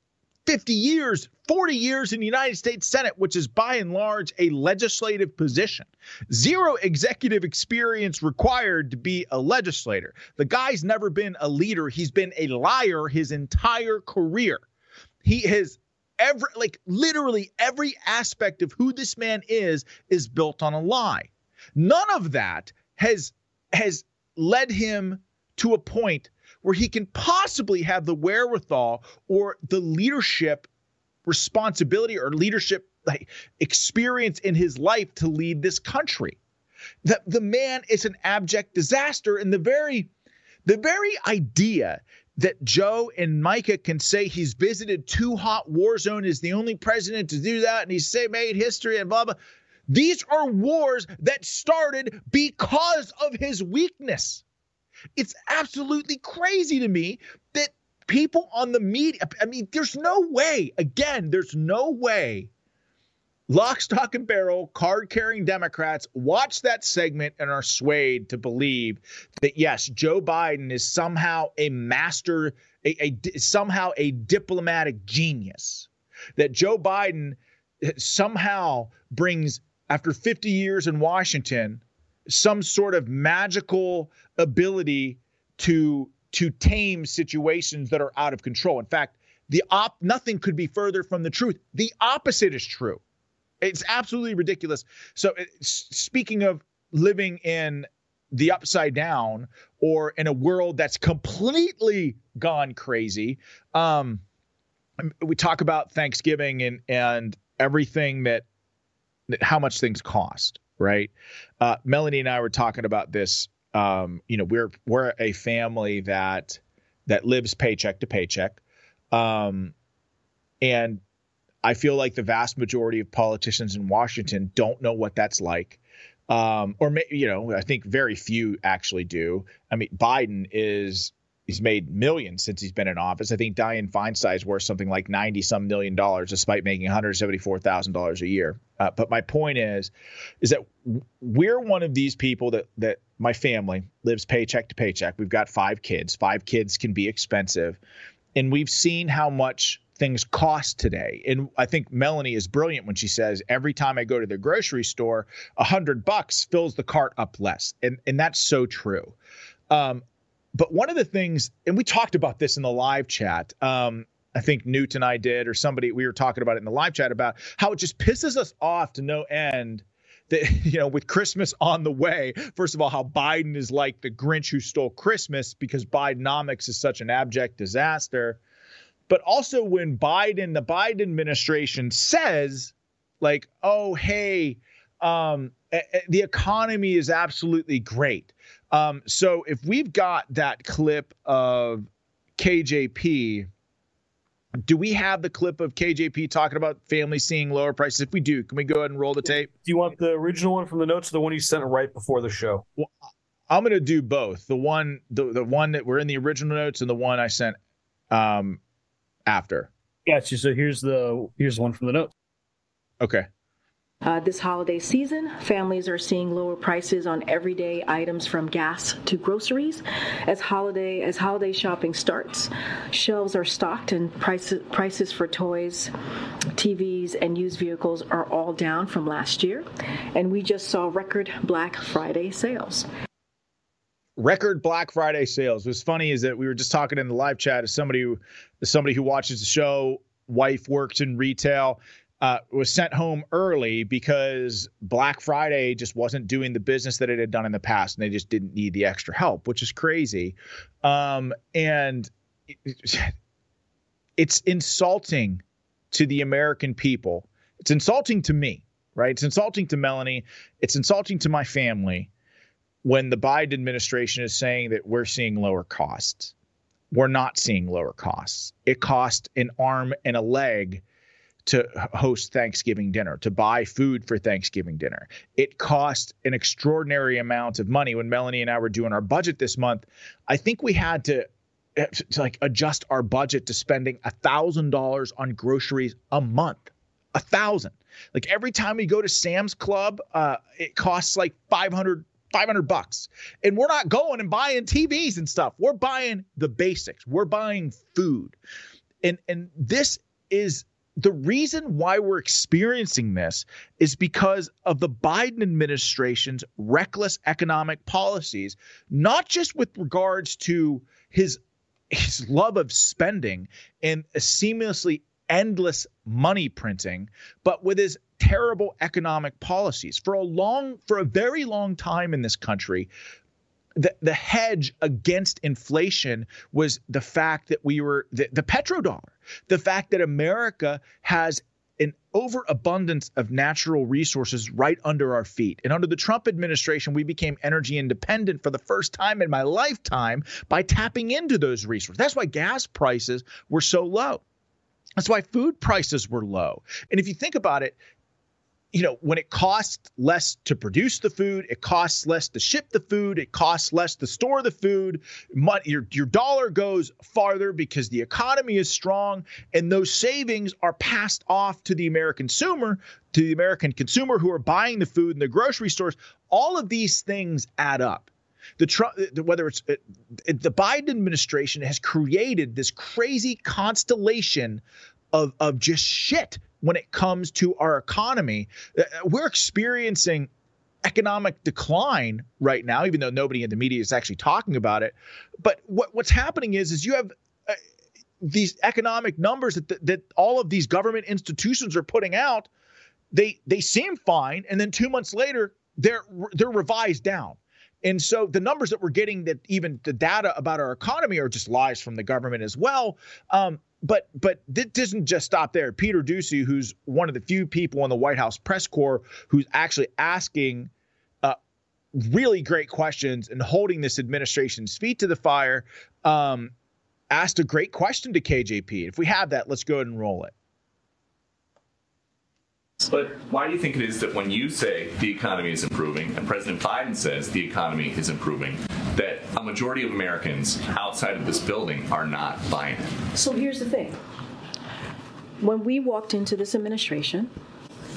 [SPEAKER 6] 50 years 40 years in the united states senate which is by and large a legislative position. Zero executive experience required to be a legislator. The guy's never been a leader. He's been a liar his entire career he has every like literally every aspect of who this man is is built on a lie. None of that has has led him to a point where he can possibly have the wherewithal or the leadership responsibility or leadership like experience in his life to lead this country. The, the man is an abject disaster. And the very the very idea that Joe and Mika can say he's visited two hot war zones is the only president to do that and he's made history and blah blah. These are wars that started because of his weakness. It's absolutely crazy to me that people on the media, I mean, there's no way, again, there's no way lock, stock, and barrel, card carrying Democrats watch that segment and are swayed to believe that, yes, Joe Biden is somehow a master, a, a, somehow a diplomatic genius. That Joe Biden eh, somehow brings, after 50 years in Washington, some sort of magical ability to to tame situations that are out of control. In fact, the op nothing could be further from the truth. The opposite is true. It's absolutely ridiculous. So, speaking of living in the upside down or in a world that's completely gone crazy, um, we talk about Thanksgiving and and everything that, that how much things cost, right? Uh, Melanie and I were talking about this. Um, you know, we're we're a family that that lives paycheck to paycheck, um, and I feel like the vast majority of politicians in Washington don't know what that's like. Um, or you know, I think very few actually do. I mean, Biden is he's made millions since he's been in office. I think Dianne Feinstein is worth something like ninety some million dollars, despite making one hundred seventy four thousand dollars a year. Uh, but my point is, is that we're one of these people that that my family lives paycheck to paycheck. We've got five kids. Five kids can be expensive, and we've seen how much things cost today. And I think Melanie is brilliant when she says every time I go to the grocery store, a hundred bucks fills the cart up less, and and that's so true. Um, but one of the things, and we talked about this in the live chat. Um, I think Newt and I did, or somebody we were talking about it in the live chat about how it just pisses us off to no end that you know with christmas on the way first of all how biden is like the grinch who stole christmas because bidenomics is such an abject disaster but also when Biden, the Biden administration says, like, oh, hey, um, the economy is absolutely great. Um, so if we've got that clip of KJP, do we have the clip of KJP talking about families seeing lower prices? If we do, can we go ahead and roll the tape?
[SPEAKER 9] Do you want the original one from the notes or the one you sent right before the show?
[SPEAKER 6] Well, I'm going to do both. The one, the, the one that were in the original notes and the one I sent um, after.
[SPEAKER 9] Gotcha. So here's the here's one from the notes.
[SPEAKER 6] Okay.
[SPEAKER 14] Uh, this holiday season, families are seeing lower prices on everyday items from gas to groceries. As holiday as holiday shopping starts, shelves are stocked and prices prices for toys, TVs, and used vehicles are all down from last year. And we just saw record Black Friday sales
[SPEAKER 6] record Black Friday sales. What's funny is that we were just talking in the live chat as somebody who somebody who watches the show, wife works in retail, uh, was sent home early because Black Friday just wasn't doing the business that it had done in the past, and they just didn't need the extra help, which is crazy. Um, and it's insulting to the American people. It's insulting to me, right? It's insulting to Melanie. It's insulting to my family when the Biden administration is saying that we're seeing lower costs. We're not seeing lower costs. It costs an arm and a leg to host Thanksgiving dinner, to buy food for Thanksgiving dinner. It cost an extraordinary amount of money. When Melanie and I were doing our budget this month, I think we had to, to like adjust our budget to spending a thousand dollars on groceries a month. A thousand. Like every time we go to Sam's Club, uh, it costs like five hundred 500 bucks. And we're not going and buying TVs and stuff. We're buying the basics. We're buying food. And and this is the reason why we're experiencing this is because of the Biden administration's reckless economic policies, not just with regards to his his love of spending and a seamlessly endless money printing, but with his terrible economic policies. For a long, for a very long time in this country, the, the hedge against inflation was the fact that we were the, the petrodollar, the fact that America has an overabundance of natural resources right under our feet. And under the Trump administration, we became energy independent for the first time in my lifetime by tapping into those resources. That's why gas prices were so low. That's why food prices were low. And if you think about it, you know, when it costs less to produce the food, it costs less to ship the food, it costs less to store the food. Your, your dollar goes farther because the economy is strong, and those savings are passed off to the American consumer, to the American consumer who are buying the food in the grocery stores. All of these things add up. The Trump, whether it's uh, the Biden administration has created this crazy constellation of of just shit when it comes to our economy. Uh, we're experiencing economic decline right now, even though nobody in the media is actually talking about it. But what, what's happening is, is you have uh, these economic numbers that, that all of these government institutions are putting out. They they seem fine, and then two months later, they're they're revised down. And so the numbers that we're getting, that even the data about our economy, are just lies from the government as well. Um, but but this doesn't just stop there. Peter Doocy, who's one of the few people in the White House press corps who's actually asking uh, really great questions and holding this administration's feet to the fire, um, asked a great question to KJP. If we have that, let's go ahead and roll it.
[SPEAKER 15] But why do you think it is that when you say the economy is improving and President Biden says the economy is improving, that a majority of Americans outside of this building are not buying it?
[SPEAKER 14] So here's the thing. When we walked into this administration,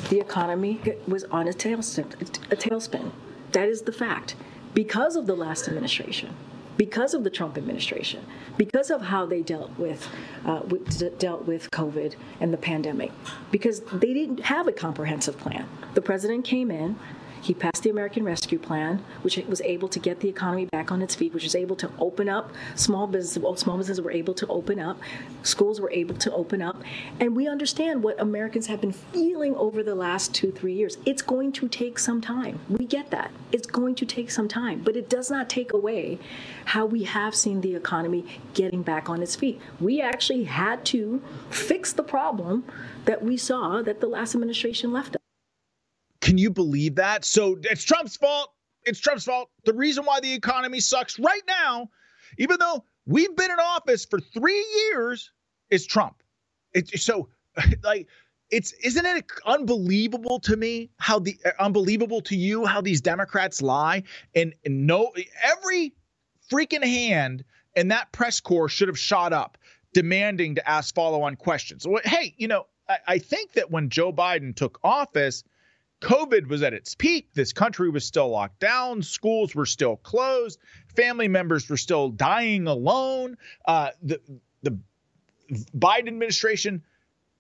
[SPEAKER 14] the economy was on a tailspin. A tailspin. That is the fact. Because of the last administration, because of the Trump administration, because of how they dealt with, uh, with, dealt with COVID and the pandemic, because they didn't have a comprehensive plan. The president came in, he passed the American Rescue Plan, which was able to get the economy back on its feet, which was able to open up small businesses. Small businesses were able to open up, schools were able to open up, and we understand what Americans have been feeling over the last two, three years. It's going to take some time. We get that. It's going to take some time, but it does not take away how we have seen the economy getting back on its feet. We actually had to fix the problem that we saw that the last administration left us.
[SPEAKER 6] Can you believe that? So it's Trump's fault. It's Trump's fault. The reason why the economy sucks right now, even though we've been in office for three years, is Trump. It's so like it's isn't it unbelievable to me how the uh, unbelievable to you how these Democrats lie and, and no every freaking hand in that press corps should have shot up demanding to ask follow-on questions. Hey, you know, I, I think that when Joe Biden took office COVID was at its peak. This country was still locked down. Schools were still closed. Family members were still dying alone. Uh, the, the Biden administration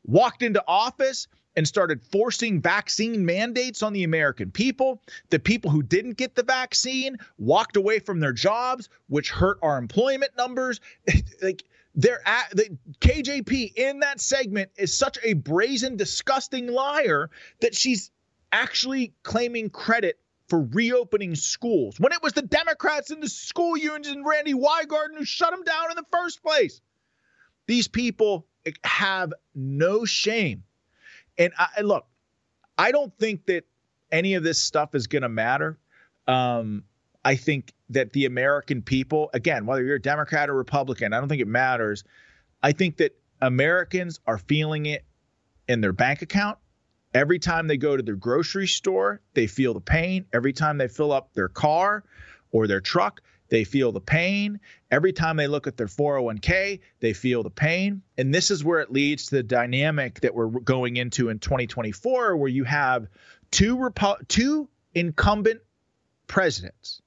[SPEAKER 6] walked into office and started forcing vaccine mandates on the American people. The people who didn't get the vaccine walked away from their jobs, which hurt our employment numbers. like they're at the KJP in that segment is such a brazen, disgusting liar that she's actually claiming credit for reopening schools when it was the Democrats and the school unions and Randi Weingarten who shut them down in the first place. These people have no shame. And I, look, I don't think that any of this stuff is going to matter. Um, I think that the American people, again, whether you're a Democrat or Republican, I don't think it matters. I think that Americans are feeling it in their bank account. Every time they go to their grocery store, they feel the pain. Every time they fill up their car or their truck, they feel the pain. Every time they look at their 401k, they feel the pain. And this is where it leads to the dynamic that we're going into in 2024, where you have two, two incumbent presidents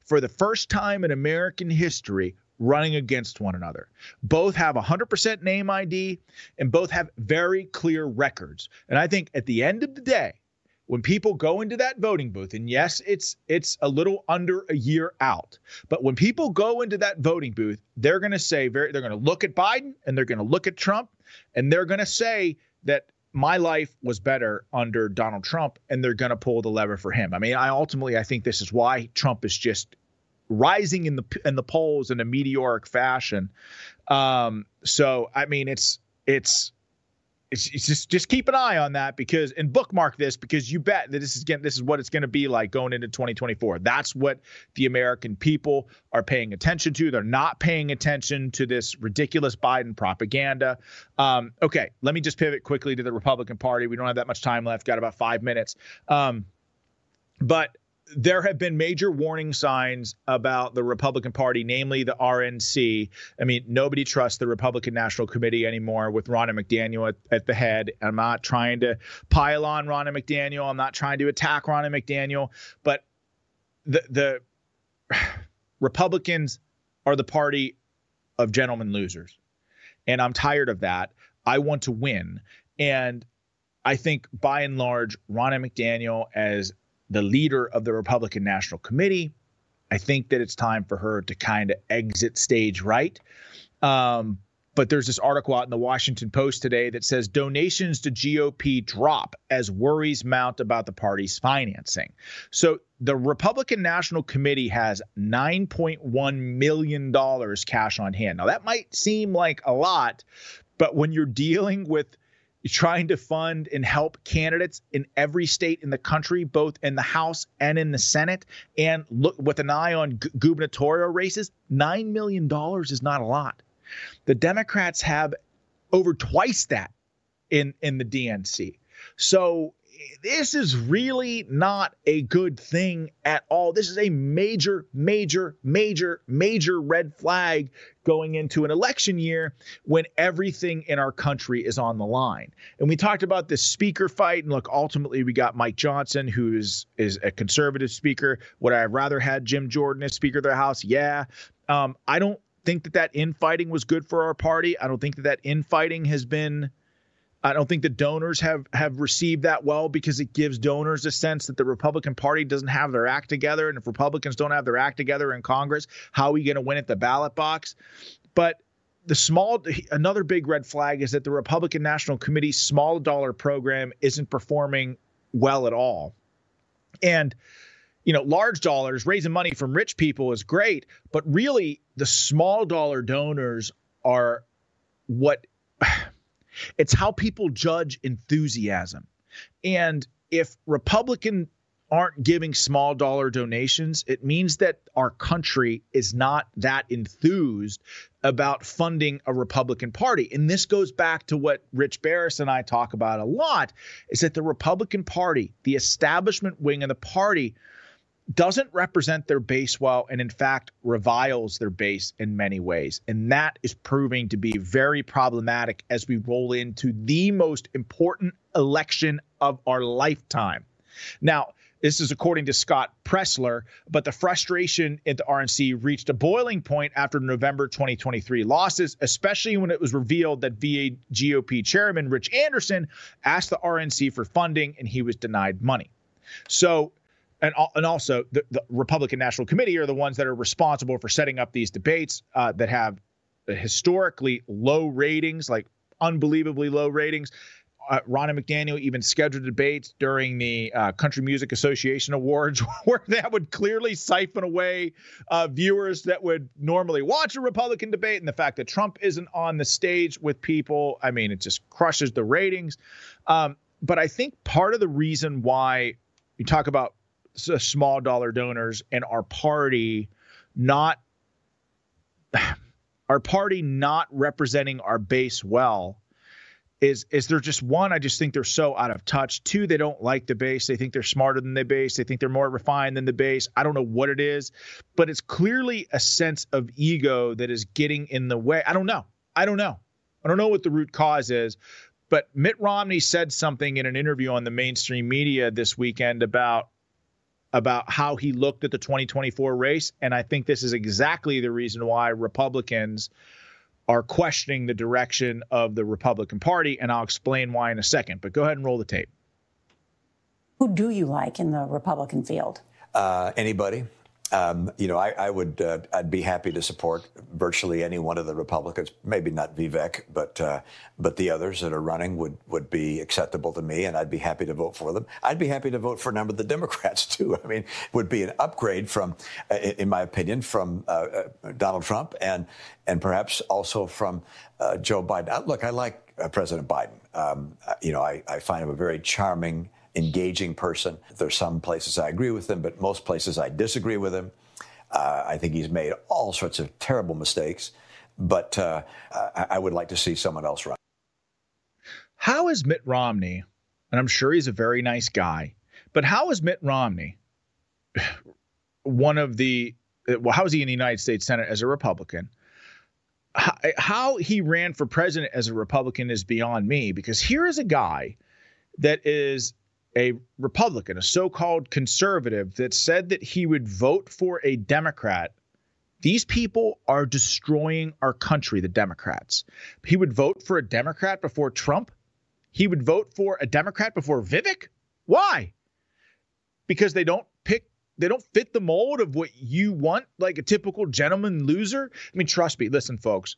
[SPEAKER 6] for the first time in American history running against one another. Both have 100% name ID and both have very clear records. And I think at the end of the day, when people go into that voting booth and yes it's it's a little under a year out but when people go into that voting booth they're going to say very they're going to look at Biden and they're going to look at Trump and they're going to say that my life was better under Donald Trump and they're going to pull the lever for him. I mean, I ultimately I think this is why Trump is just rising in the in the polls in a meteoric fashion. Um, so I mean, it's it's it's, it's, just just keep an eye on that because and bookmark this because you bet that this is getting this is what it's going to be like going into 2024. That's what the American people are paying attention to. They're not paying attention to this ridiculous Biden propaganda. Um, okay, let me just pivot quickly to the Republican Party. We don't have that much time left. Got about five minutes. Um, but there have been major warning signs about the Republican Party, namely the RNC. I mean, nobody trusts the Republican National Committee anymore with Ronna McDaniel at, at, the head. I'm not trying to pile on Ronna McDaniel. I'm not trying to attack Ronna McDaniel, but the the Republicans are the party of gentlemen losers. And I'm tired of that. I want to win. And I think by and large, Ronna McDaniel, as the leader of the Republican National Committee. I think that it's time for her to kind of exit stage right. Um, but there's this article out in the Washington Post today that says donations to GOP drop as worries mount about the party's financing. So the Republican National Committee has $9.1 million cash on hand. Now, that might seem like a lot, but when you're dealing with trying to fund and help candidates in every state in the country, both in the House and in the Senate, and look with an eye on gu- gubernatorial races. Nine million dollars is not a lot. The Democrats have over twice that in in the DNC. So this is really not a good thing at all. This is a major, major, major, major red flag going into an election year when everything in our country is on the line. And we talked about this speaker fight, and look, ultimately we got Mike Johnson, who is is a conservative speaker. Would I have rather had Jim Jordan as Speaker of the House? Yeah. Um, I don't think that that infighting was good for our party. I don't think that that infighting has been I don't think the donors have have received that well because it gives donors a sense that the Republican Party doesn't have their act together, and if Republicans don't have their act together in Congress, how are we going to win at the ballot box? But the small another big red flag is that the Republican National Committee's small dollar program isn't performing well at all. And you know, large dollars raising money from rich people is great, but really the small dollar donors are what it's how people judge enthusiasm. And if Republican aren't giving small dollar donations, it means that our country is not that enthused about funding a Republican Party. And this goes back to what Rich Barris and I talk about a lot is that the Republican Party, the establishment wing of the party, doesn't represent their base well and in fact reviles their base in many ways and that is proving to be very problematic as we roll into the most important election of our lifetime now this is according to Scott Presler, but the frustration at the RNC reached a boiling point after November 2023 losses, especially when it was revealed that VA GOP chairman Rich Anderson asked the RNC for funding and he was denied money. So and and also the, the, Republican National Committee are the ones that are responsible for setting up these debates uh, that have historically low ratings, like unbelievably low ratings. Uh, Ronna McDaniel even scheduled debates during the uh, Country Music Association Awards, where that would clearly siphon away uh, viewers that would normally watch a Republican debate. And the fact that Trump isn't on the stage with people, I mean, it just crushes the ratings. Um, but I think part of the reason why you talk about Uh, small dollar donors and our party not our party not representing our base well is is there just one i just think they're so out of touch. Two they don't like the base. They think they're smarter than the base. They think they're more refined than the base. I don't know what it is but it's clearly a sense of ego that is getting in the way. I don't know. I don't know. I don't know what the root cause is but mitt romney said something in an interview on the mainstream media this weekend about about how he looked at the 2024 race. And I think this is exactly the reason why Republicans are questioning the direction of the Republican Party. And I'll explain why in a second. But go ahead and roll the tape.
[SPEAKER 16] Who do you like in the Republican field?
[SPEAKER 17] Uh, anybody.
[SPEAKER 8] Um, you know, I, I would, uh, I'd be happy to support virtually any one of the Republicans. Maybe not Vivek, but uh, but the others that are running would would be acceptable to me, and I'd be happy to vote for them. I'd be happy to vote for a number of the Democrats too. I mean, it would be an upgrade from, uh, in my opinion, from uh, uh, Donald Trump and and perhaps also from uh, Joe Biden. Look, I like President Biden. Um, you know, I, I find him a very charming engaging person. There's some places I agree with him, but most places I disagree with him. Uh, I think he's made all sorts of terrible mistakes, but uh, I, I would like to see someone else run.
[SPEAKER 6] How is Mitt Romney, and I'm sure he's a very nice guy, but how is Mitt Romney one of the, well, how is he in the United States Senate as a Republican? How, how he ran for president as a Republican is beyond me because here is a guy that is a Republican, a so called conservative, that said that he would vote for a Democrat. These people are destroying our country, the Democrats. He would vote for a Democrat before Trump. He would vote for a Democrat before Vivek. Why? Because they don't pick, they don't fit the mold of what you want, like a typical gentleman loser. I mean, trust me, listen, folks,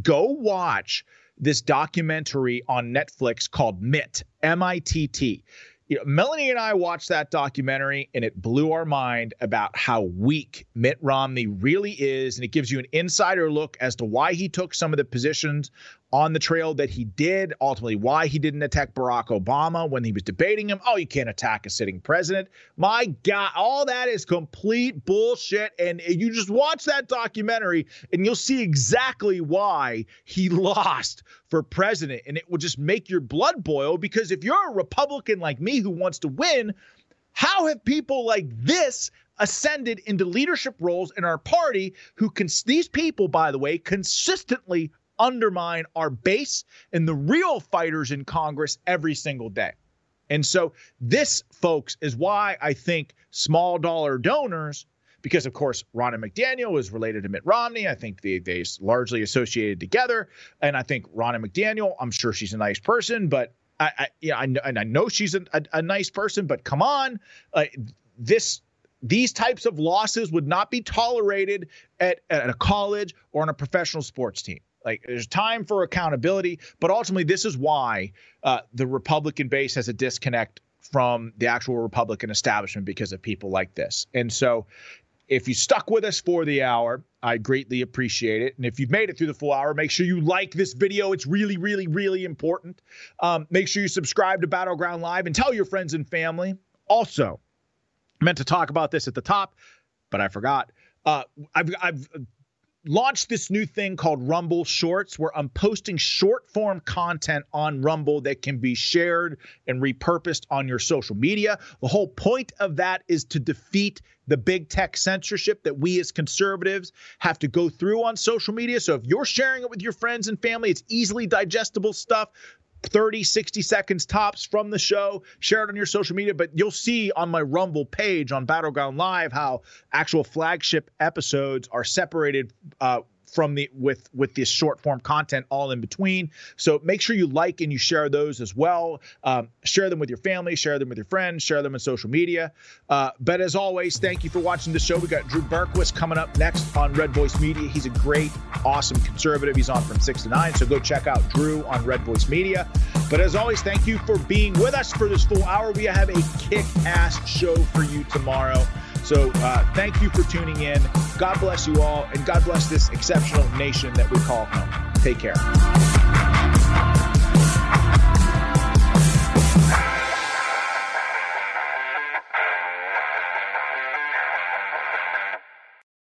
[SPEAKER 6] go watch this documentary on Netflix called MITT, M I T T you know, Melanie and I watched that documentary and it blew our mind about how weak Mitt Romney really is. And it gives you an insider look as to why he took some of the positions on the trail that he did, ultimately why he didn't attack Barack Obama when he was debating him. Oh, you can't attack a sitting president. My God, all that is complete bullshit. And you just watch that documentary and you'll see exactly why he lost for president. And it will just make your blood boil because if you're a Republican like me who wants to win, how have people like this ascended into leadership roles in our party who can these people by the way consistently undermine our base and the real fighters in Congress every single day. And so, this, folks, is why I think small dollar donors, because of course, Ronna McDaniel is related to Mitt Romney. I think they, they largely associated together. And I think Ronna McDaniel, I'm sure she's a nice person, but I, I yeah, I, and I know she's a, a, a nice person, but come on, uh, this these types of losses would not be tolerated at, at a college or on a professional sports team. Like there's time for accountability, but ultimately, this is why uh, the Republican base has a disconnect from the actual Republican establishment because of people like this. And so, if you stuck with us for the hour, I greatly appreciate it. And if you've made it through the full hour, make sure you like this video. It's really, really, really important. Um, make sure you subscribe to Battleground Live and tell your friends and family. Also, meant to talk about this at the top, but I forgot. Uh, I've, I've launched this new thing called Rumble Shorts, where I'm posting short form content on Rumble that can be shared and repurposed on your social media. The whole point of that is to defeat the big tech censorship that we as conservatives have to go through on social media. So if you're sharing it with your friends and family, it's easily digestible stuff. 30, 60 seconds tops from the show. Share it on your social media. But you'll see on my Rumble page on Battleground Live how actual flagship episodes are separated uh, from the with with this short form content all in between. So make sure you like and you share those as well. Um, share them with your family, share them with your friends, share them on social media. Uh, but as always, thank you for watching the show. We got Drew Berquist coming up next on Red Voice Media. He's a great, awesome conservative. He's on from six to nine. So go check out Drew on Red Voice Media. But as always, thank you for being with us for this full hour. We have a kick ass show for you tomorrow. So uh, thank you for tuning in. God bless you all, and God bless this exceptional nation that we call home. Take care.